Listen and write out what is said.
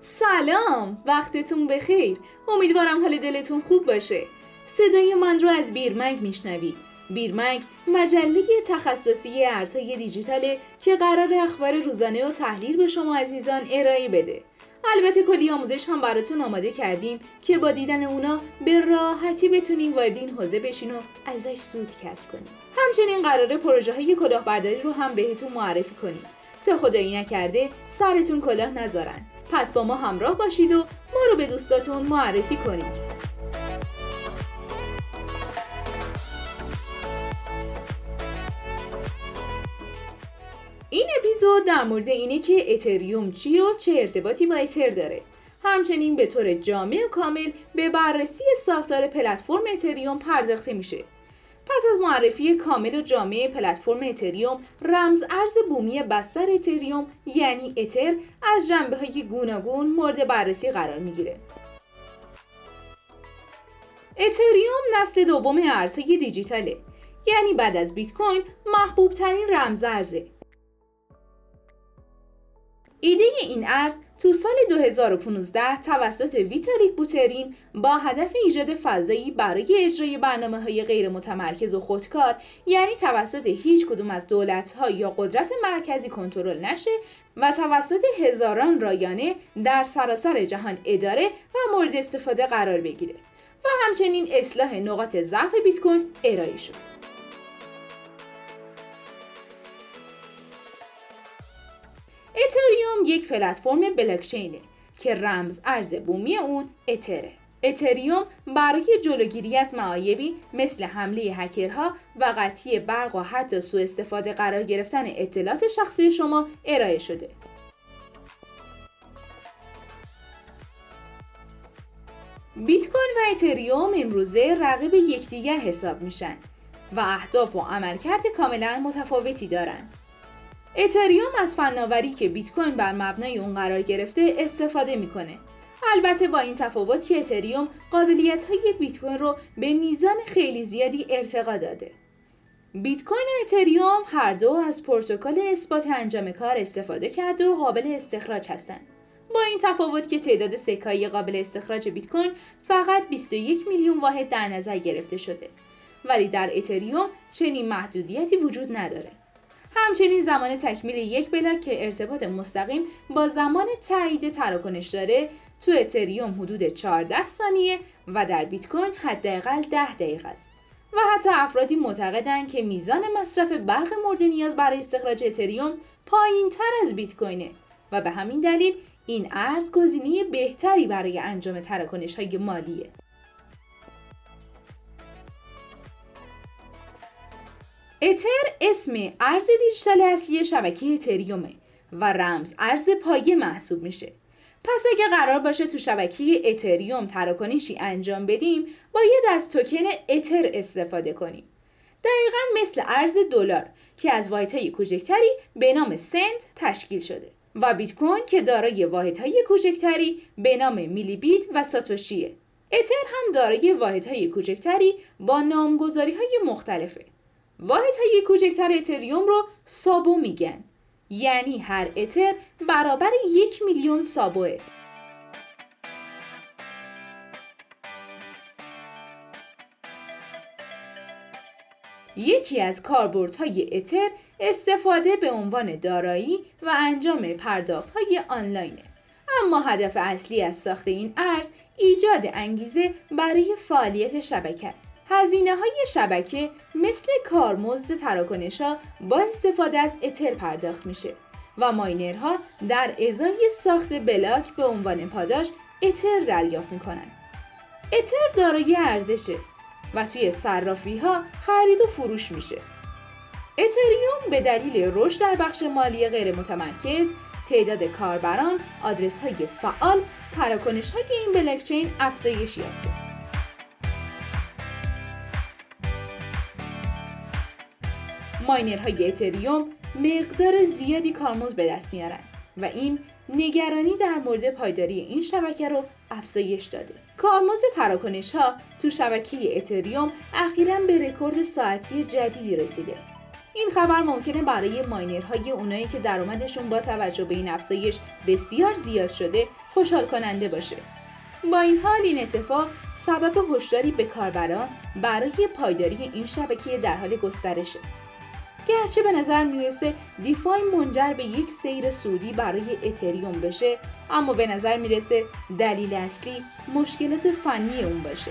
سلام وقتتون بخیر. امیدوارم حال دلتون خوب باشه. صدای من رو از بیرمنگ میشنوید. بیرمنگ مجله تخصصی ارزهای دیجیتاله که قرار اخبار روزانه و تحلیل به شما عزیزان ارائه بده. البته کلی آموزش هم براتون آماده کردیم که با دیدن اونا به راحتی بتونیم وارد این حوزه بشین و ازش سود کسب کنیم. همچنین قراره پروژه های کلاهبرداری رو هم بهتون معرفی کنیم. تا خدایی نکرده سرتون کلاه نذارن. پس با ما همراه باشید و ما رو به دوستاتون معرفی کنید. این اپیزود در مورد اینه که اتریوم چی و چه ارتباطی با اتر داره. همچنین به طور جامع و کامل به بررسی ساختار پلتفرم اتریوم پرداخته میشه. پس از معرفی کامل و جامع پلتفرم اتریوم رمز ارز بومی بستر اتریوم یعنی اتر از جنبه های گوناگون مورد بررسی قرار می‌گیره. اتریوم نسل دوم ارزهای دیجیتاله. یعنی بعد از بیت کوین محبوب ترین رمز ارزه. ایده این ارز تو سال 2015 توسط ویتالیک بوترین با هدف ایجاد فضایی برای اجرای برنامه های غیر متمرکز و خودکار یعنی توسط هیچ کدوم از دولت ها یا قدرت مرکزی کنترل نشه و توسط هزاران رایانه در سراسر جهان اداره و مورد استفاده قرار بگیره و همچنین اصلاح نقاط ضعف بیت کوین ارائه شد. اتریوم یک پلتفرم بلاکچینه که رمز ارز بومی اون اتره. اتریوم برای جلوگیری از معایبی مثل حمله هکرها و قطعی برق و حتی سوء استفاده قرار گرفتن اطلاعات شخصی شما ارائه شده. بیت کوین و اتریوم امروزه رقیب یکدیگر حساب میشن و اهداف و عملکرد کاملا متفاوتی دارند. اتریوم از فناوری که بیت کوین بر مبنای اون قرار گرفته استفاده می‌کنه. البته با این تفاوت که اتریوم قابلیت های بیت کوین رو به میزان خیلی زیادی ارتقا داده. بیت کوین و اتریوم هر دو از پروتکل اثبات انجام کار استفاده کرده و قابل استخراج هستند با این تفاوت که تعداد سکایی قابل استخراج بیت کوین فقط 21 میلیون واحد در نظر گرفته شده. ولی در اتریوم چنین محدودیتی وجود نداره. همچنین زمان تکمیل یک بلاک که ارتباط مستقیم با زمان تایید تراکنش داره تو اتریوم حدود 14 ثانیه و در بیت کوین حداقل 10 دقیقه است. و حتی افرادی معتقدند که میزان مصرف برق مورد نیاز برای استخراج اتریوم پایین تر از بیت کوینه. و به همین دلیل این ارز گزینه بهتری برای انجام تراکنش های مالیه. اتر اسم ارز دیجیتال اصلی شبکه اتریومه و رمز ارز پایه محسوب میشه. پس اگه قرار باشه تو شبکه اتریوم تراکنشی انجام بدیم باید از توکن اتر استفاده کنیم. دقیقا مثل ارز دلار که از واحدهای کوچکتری به نام سنت تشکیل شده و بیت کوین که دارای واحدهای کوچکتری به نام میلی بیت و ساتوشیه. اتر هم دارای واحدهای کوچکتری با نامگذاری های مختلفه. واحد های کوچکتر اتریوم رو سابو میگن. یعنی هر اتر برابر یک میلیون سابوه. یکی از کاربردهای اتر استفاده به عنوان دارایی و انجام پرداخت های آنلاینه. اما هدف اصلی از ساخت این ارز ایجاد انگیزه برای فعالیت شبکه است هزینه های شبکه مثل کارمزد تراکنش ها با استفاده از اتر پرداخت میشه و ماینرها در ازای ساخت بلاک به عنوان پاداش اتر دریافت می‌کنن. اتر دارای ارزشه و توی صرافی ها خرید و فروش میشه. اتریوم به دلیل رشد در بخش مالی غیر متمرکز، تعداد کاربران، آدرس های فعال، تراکنش های این بلاکچین افزایش یافته. ماینرهای اتریوم مقدار زیادی کارمز به دست میارن و این نگرانی در مورد پایداری این شبکه رو افزایش داده. کارمزد تراکنش ها تو شبکه اتریوم اخیرا به رکورد ساعتی جدیدی رسیده. این خبر ممکنه برای ماینرهای اونایی که درآمدشون با توجه به این افزایش بسیار زیاد شده خوشحال کننده باشه. با این حال این اتفاق سبب هشداری به کاربران برای پایداری این شبکه در حال گسترشه. گرچه به نظر می‌رسه دیفای منجر به یک سیر سودی برای اتریوم بشه اما به نظر می‌رسه دلیل اصلی مشکلات فنی اون باشه